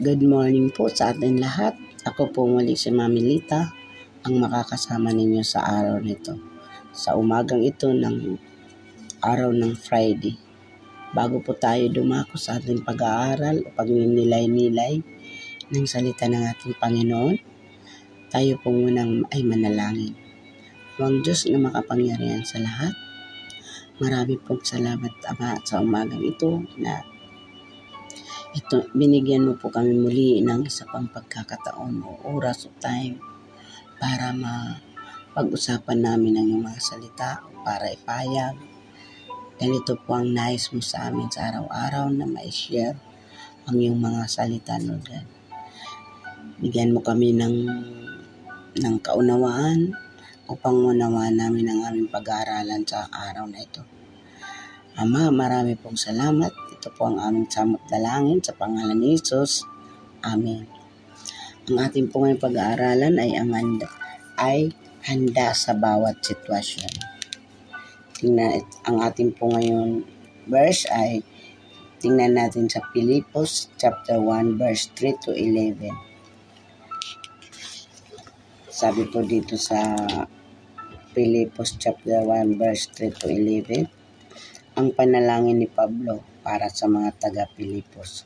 Good morning po sa atin lahat. Ako po muli si Mami Lita, ang makakasama ninyo sa araw nito. Sa umagang ito ng araw ng Friday. Bago po tayo dumako sa ating pag-aaral o pagninilay-nilay ng salita ng ating Panginoon, tayo po munang ay manalangin. Huwag Diyos na makapangyarihan sa lahat. Marami pong salamat Ama sa umagang ito na ito, binigyan mo po kami muli ng isa pang pagkakataon o oras o time para mapag-usapan namin ang iyong mga salita para ipayag. Ganito po ang nais mo sa amin sa araw-araw na ma-share ang iyong mga salita, Lord God. Bigyan mo kami ng, ng kaunawaan upang unawaan namin ang aming pag-aaralan sa araw na ito. Ama, marami pong salamat ito po ang aming samot dalangin sa pangalan ni Jesus. Amen. Ang ating po ngayong pag-aaralan ay ang handa, ay handa sa bawat sitwasyon. Tingnan, ang ating po ngayon verse ay tingnan natin sa Pilipos chapter 1 verse 3 to 11. Sabi po dito sa Pilipos chapter 1 verse 3 to 11, ang panalangin ni Pablo para sa mga taga-Pilipos.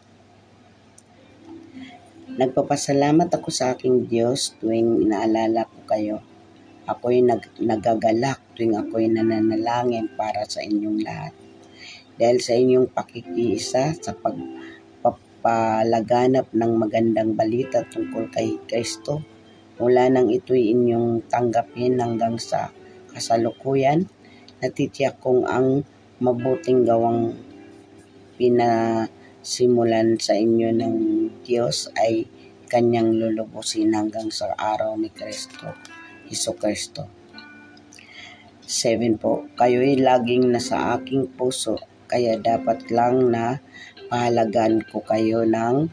Nagpapasalamat ako sa aking Diyos tuwing inaalala ko kayo. Ako'y nag nagagalak tuwing ako'y nananalangin para sa inyong lahat. Dahil sa inyong pakikiisa sa pagpapalaganap ng magandang balita tungkol kay Kristo, mula nang ito'y inyong tanggapin hanggang sa kasalukuyan, natitiyak kong ang mabuting gawang pinasimulan sa inyo ng Diyos ay kanyang lulubusin hanggang sa araw ni Kristo, Iso Kristo. 7 po, kayo'y laging nasa aking puso, kaya dapat lang na pahalagan ko kayo ng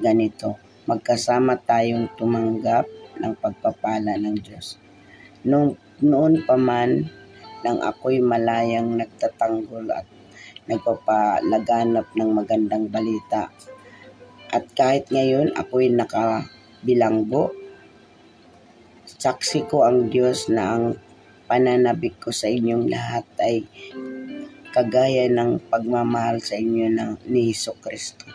ganito. Magkasama tayong tumanggap ng pagpapala ng Diyos. Noong, noon pa man, nang ako'y malayang nagtatanggol at nagpapalaganap ng magandang balita. At kahit ngayon ako'y nakabilanggo, saksi ko ang Diyos na ang pananabik ko sa inyong lahat ay kagaya ng pagmamahal sa inyo ng ni Heso Kristo.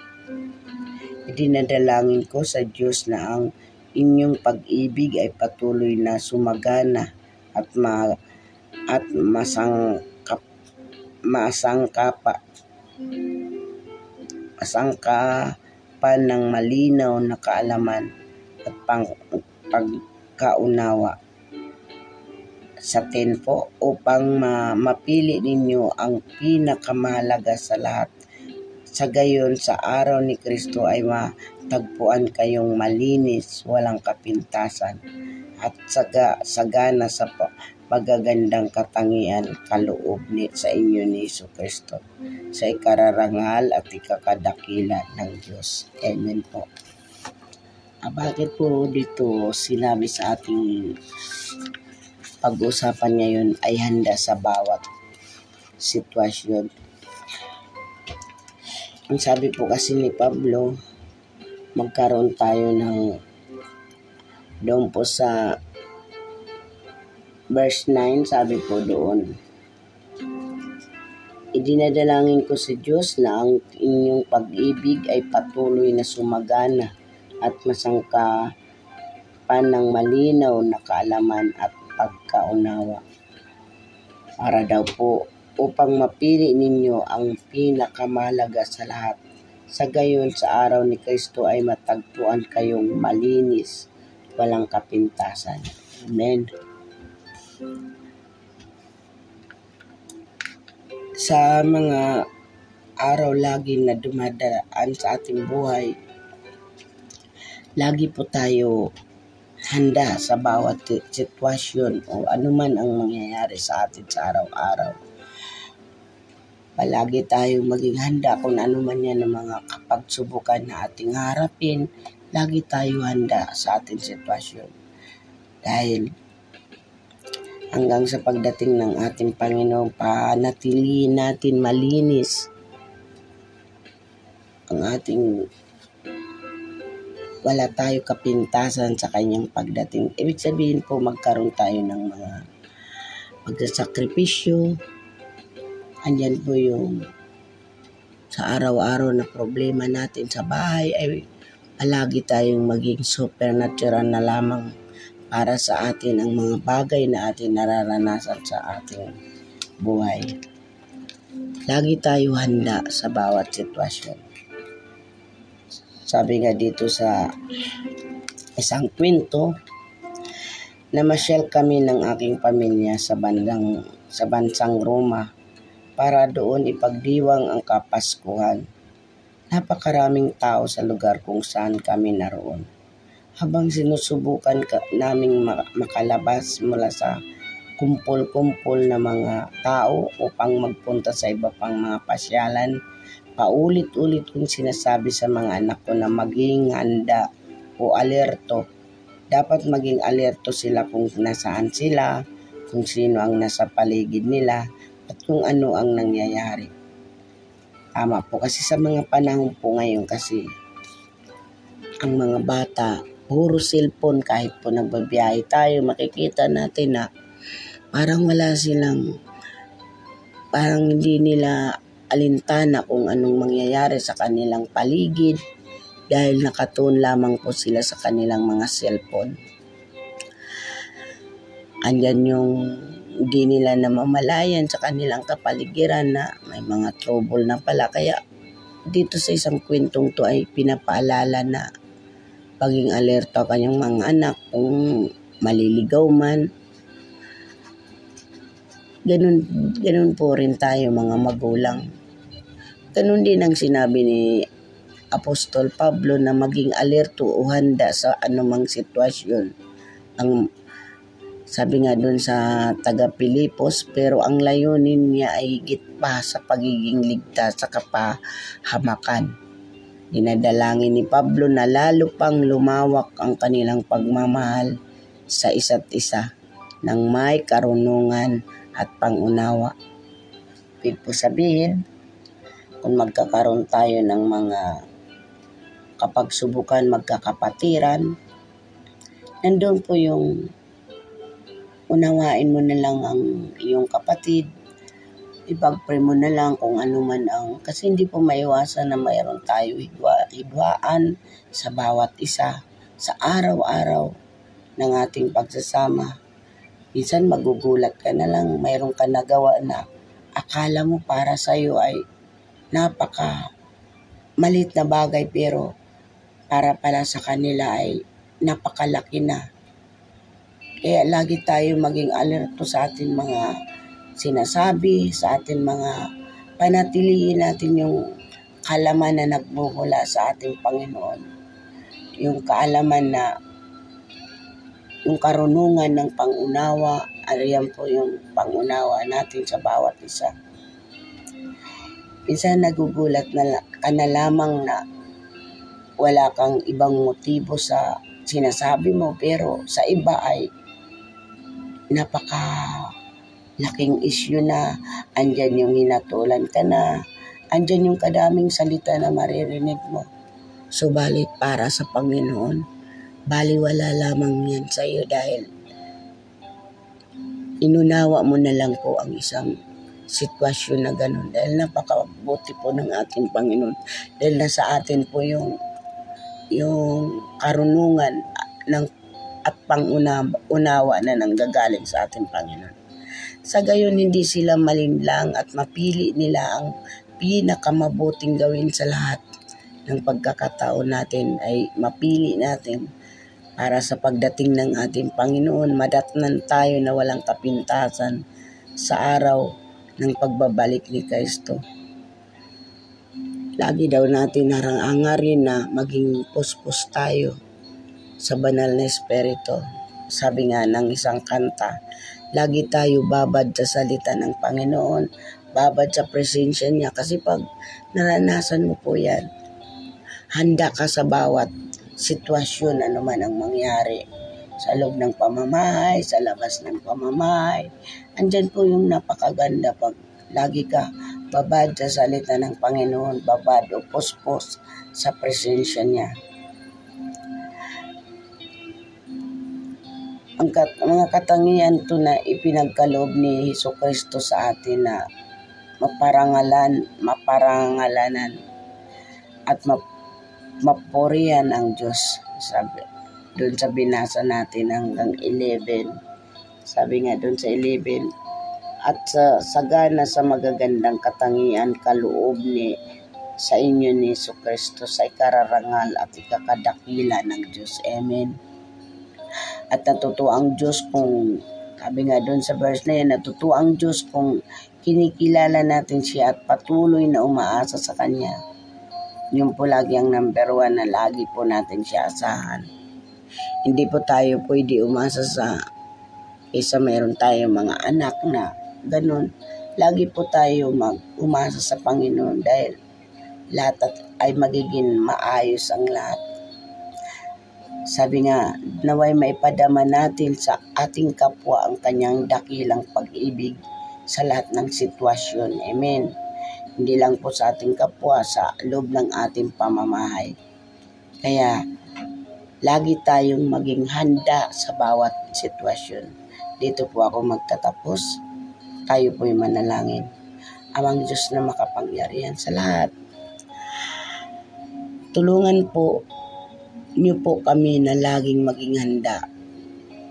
Idinadalangin ko sa Diyos na ang inyong pag-ibig ay patuloy na sumagana at ma at masang masangkapa masangkapan ng malinaw na kaalaman at pang, pagkaunawa sa tenpo upang ma, mapili ninyo ang pinakamahalaga sa lahat. Sa gayon, sa araw ni Kristo ay matagpuan kayong malinis, walang kapintasan, at saga, sagana sa magagandang katangian kaloob ni sa inyo ni Iso Kristo sa ikararangal at ikakadakila ng Diyos. Amen po. Ah, bakit po dito sinabi sa ating pag-usapan ngayon ay handa sa bawat sitwasyon. Ang sabi po kasi ni Pablo, magkaroon tayo ng doon po sa verse 9, sabi po doon, Idinadalangin ko sa Diyos na ang inyong pag-ibig ay patuloy na sumagana at masangka pa ng malinaw na kaalaman at pagkaunawa. Para daw po upang mapili ninyo ang pinakamalaga sa lahat. Sa gayon sa araw ni Kristo ay matagpuan kayong malinis, walang kapintasan. Amen. Sa mga araw lagi na dumadaan sa ating buhay, lagi po tayo handa sa bawat sitwasyon o anuman ang mangyayari sa atin sa araw-araw. Palagi tayong maging handa kung ano man yan ang mga kapagsubukan na ating harapin. Lagi tayo handa sa ating sitwasyon. Dahil hanggang sa pagdating ng ating Panginoon, panatilihin natin malinis ang ating wala tayo kapintasan sa kanyang pagdating. Ibig sabihin po magkaroon tayo ng mga magsasakripisyo. Andyan po yung sa araw-araw na problema natin sa bahay ay palagi tayong maging supernatural na lamang para sa atin ang mga bagay na atin nararanasan sa ating buhay. Lagi tayo handa sa bawat sitwasyon. Sabi nga dito sa isang kwento, namasyal kami ng aking pamilya sa bandang sa bansang Roma para doon ipagdiwang ang Kapaskuhan. Napakaraming tao sa lugar kung saan kami naroon. Habang sinusubukan ka, naming makalabas mula sa kumpol-kumpol na mga tao upang magpunta sa iba pang mga pasyalan, Paulit-ulit kong sinasabi sa mga anak ko na maging handa o alerto. Dapat maging alerto sila kung nasaan sila, kung sino ang nasa paligid nila, at kung ano ang nangyayari. Tama po kasi sa mga panahon po ngayon kasi ang mga bata, puro cellphone kahit po nagbabiyahe tayo, makikita natin na parang wala silang, parang hindi nila alintana kung anong mangyayari sa kanilang paligid dahil nakatuon lamang po sila sa kanilang mga cellphone. Andyan yung hindi nila namamalayan sa kanilang kapaligiran na may mga trouble na pala. Kaya dito sa isang kwentong to ay pinapaalala na paging alerto kanyang mga anak kung maliligaw man, ganun, ganun po rin tayo mga magulang. Ganun din ang sinabi ni Apostol Pablo na maging alerto o handa sa anumang sitwasyon. Ang sabi nga doon sa taga Pilipos, pero ang layunin niya ay higit pa sa pagiging ligtas sa kapahamakan. Dinadalangin ni Pablo na lalo pang lumawak ang kanilang pagmamahal sa isa't isa ng may karunungan at pangunawa. Ibig po sabihin, kung magkakaroon tayo ng mga kapag subukan magkakapatiran, nandun po yung unawain mo na lang ang iyong kapatid, ipagpray mo na lang kung ano man ang, kasi hindi po maiwasan na mayroon tayo hidwa, hidwaan sa bawat isa sa araw-araw ng ating pagsasama. Minsan magugulat ka na lang, mayroon ka nagawa na akala mo para sa iyo ay napaka malit na bagay pero para pala sa kanila ay napakalaki na. Kaya lagi tayo maging alerto sa ating mga sinasabi, sa ating mga panatiliin natin yung kalaman na nagmumula sa ating Panginoon. Yung kaalaman na yung karunungan ng pangunawa, ariyan po yung pangunawa natin sa bawat isa. Minsan nagugulat na ka na lamang na wala kang ibang motibo sa sinasabi mo pero sa iba ay napaka laking issue na andyan yung hinatulan ka na andyan yung kadaming salita na maririnig mo. Subalit para sa Panginoon, baliwala lamang yan sa iyo dahil inunawa mo na lang po ang isang sitwasyon na ganun. Dahil napakabuti po ng ating Panginoon. Dahil nasa atin po yung yung karunungan ng at pangunawa na nanggagaling sa ating Panginoon. Sa gayon, hindi sila malinlang at mapili nila ang pinakamabuting gawin sa lahat ng pagkakataon natin ay mapili natin para sa pagdating ng ating Panginoon, madatnan tayo na walang kapintasan sa araw ng pagbabalik ni Kristo. Lagi daw natin narangangarin na maging puspos tayo sa banal na espiritu. Sabi nga ng isang kanta, lagi tayo babad sa salita ng Panginoon, babad sa presensya niya kasi pag naranasan mo po yan, handa ka sa bawat sitwasyon ano man ang mangyari sa loob ng pamamahay, sa labas ng pamamahay. Andyan po yung napakaganda pag lagi ka babad sa salita ng Panginoon, babad o puspos sa presensya niya. Ang kat, mga katangian to na ipinagkaloob ni Hesus Kristo sa atin na maparangalan, maparangalanan at map, mapurihan ang Diyos. Sabi, doon sa binasa natin hanggang 11. Sabi nga doon sa 11, at sa sagana sa magagandang katangian kaloob ni sa inyo ni Kristo sa ikararangal at ikakadakila ng Diyos. Amen. At natutuwa ang Diyos kung, sabi nga doon sa verse na yan, natutuwa ang Diyos kung kinikilala natin siya at patuloy na umaasa sa Kanya. Yun po lagi ang number one na lagi po natin siya asahan. Hindi po tayo pwede umasa sa isa mayroon tayo mga anak na ganun. Lagi po tayo mag umasa sa Panginoon dahil lahat ay magiging maayos ang lahat. Sabi nga, naway maipadama natin sa ating kapwa ang kanyang dakilang pag-ibig sa lahat ng sitwasyon. Amen. Hindi lang po sa ating kapwa, sa loob ng ating pamamahay. Kaya, lagi tayong maging handa sa bawat sitwasyon. Dito po ako magtatapos. Tayo po'y manalangin. Amang Diyos na makapangyarihan sa lahat. Tulungan po niyo po kami na laging maging handa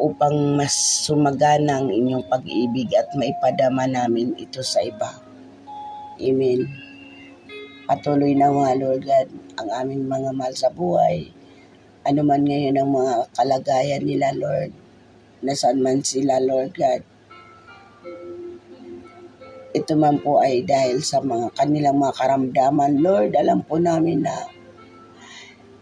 upang mas sumagana ang inyong pag-ibig at maipadama namin ito sa iba. Amen. Patuloy na mga Lord God ang aming mga mahal sa buhay. Ano man ngayon ang mga kalagayan nila, Lord. Nasaan man sila, Lord God. Ito man po ay dahil sa mga kanilang mga karamdaman, Lord. Alam po namin na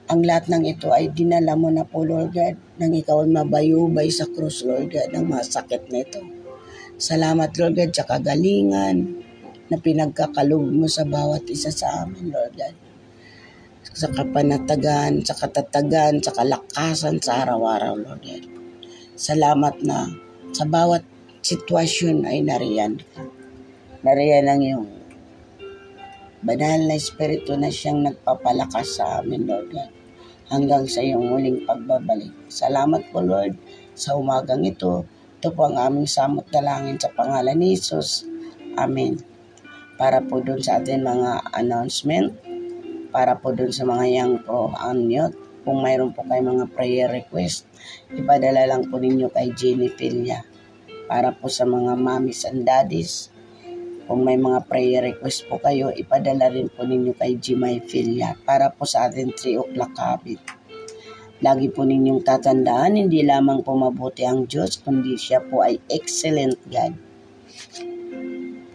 ang lahat ng ito ay dinala mo na po, Lord God, nang ikaw ay mabayubay sa krus, Lord God, ng mga sakit nito. Salamat, Lord God, sa kagalingan na pinagkakalog mo sa bawat isa sa amin, Lord God. Sa kapanatagan, sa katatagan, sa kalakasan sa araw-araw, Lord God. Salamat na sa bawat sitwasyon ay nariyan. Nariyan ang iyong banal na espiritu na siyang nagpapalakas sa amin, Lord God hanggang sa iyong muling pagbabalik. Salamat po Lord sa umagang ito. Ito po ang aming samot dalangin sa pangalan ni Jesus. Amen. Para po dun sa ating mga announcement, para po dun sa mga yang po unmute, kung mayroon po kayo mga prayer request, ipadala lang po ninyo kay Jenny Pilia. Para po sa mga mommies and daddies, kung may mga prayer request po kayo, ipadala rin po ninyo kay Jimay Filia para po sa ating 3 o'clock habit. Lagi po ninyong tatandaan, hindi lamang po mabuti ang Diyos, kundi siya po ay excellent God.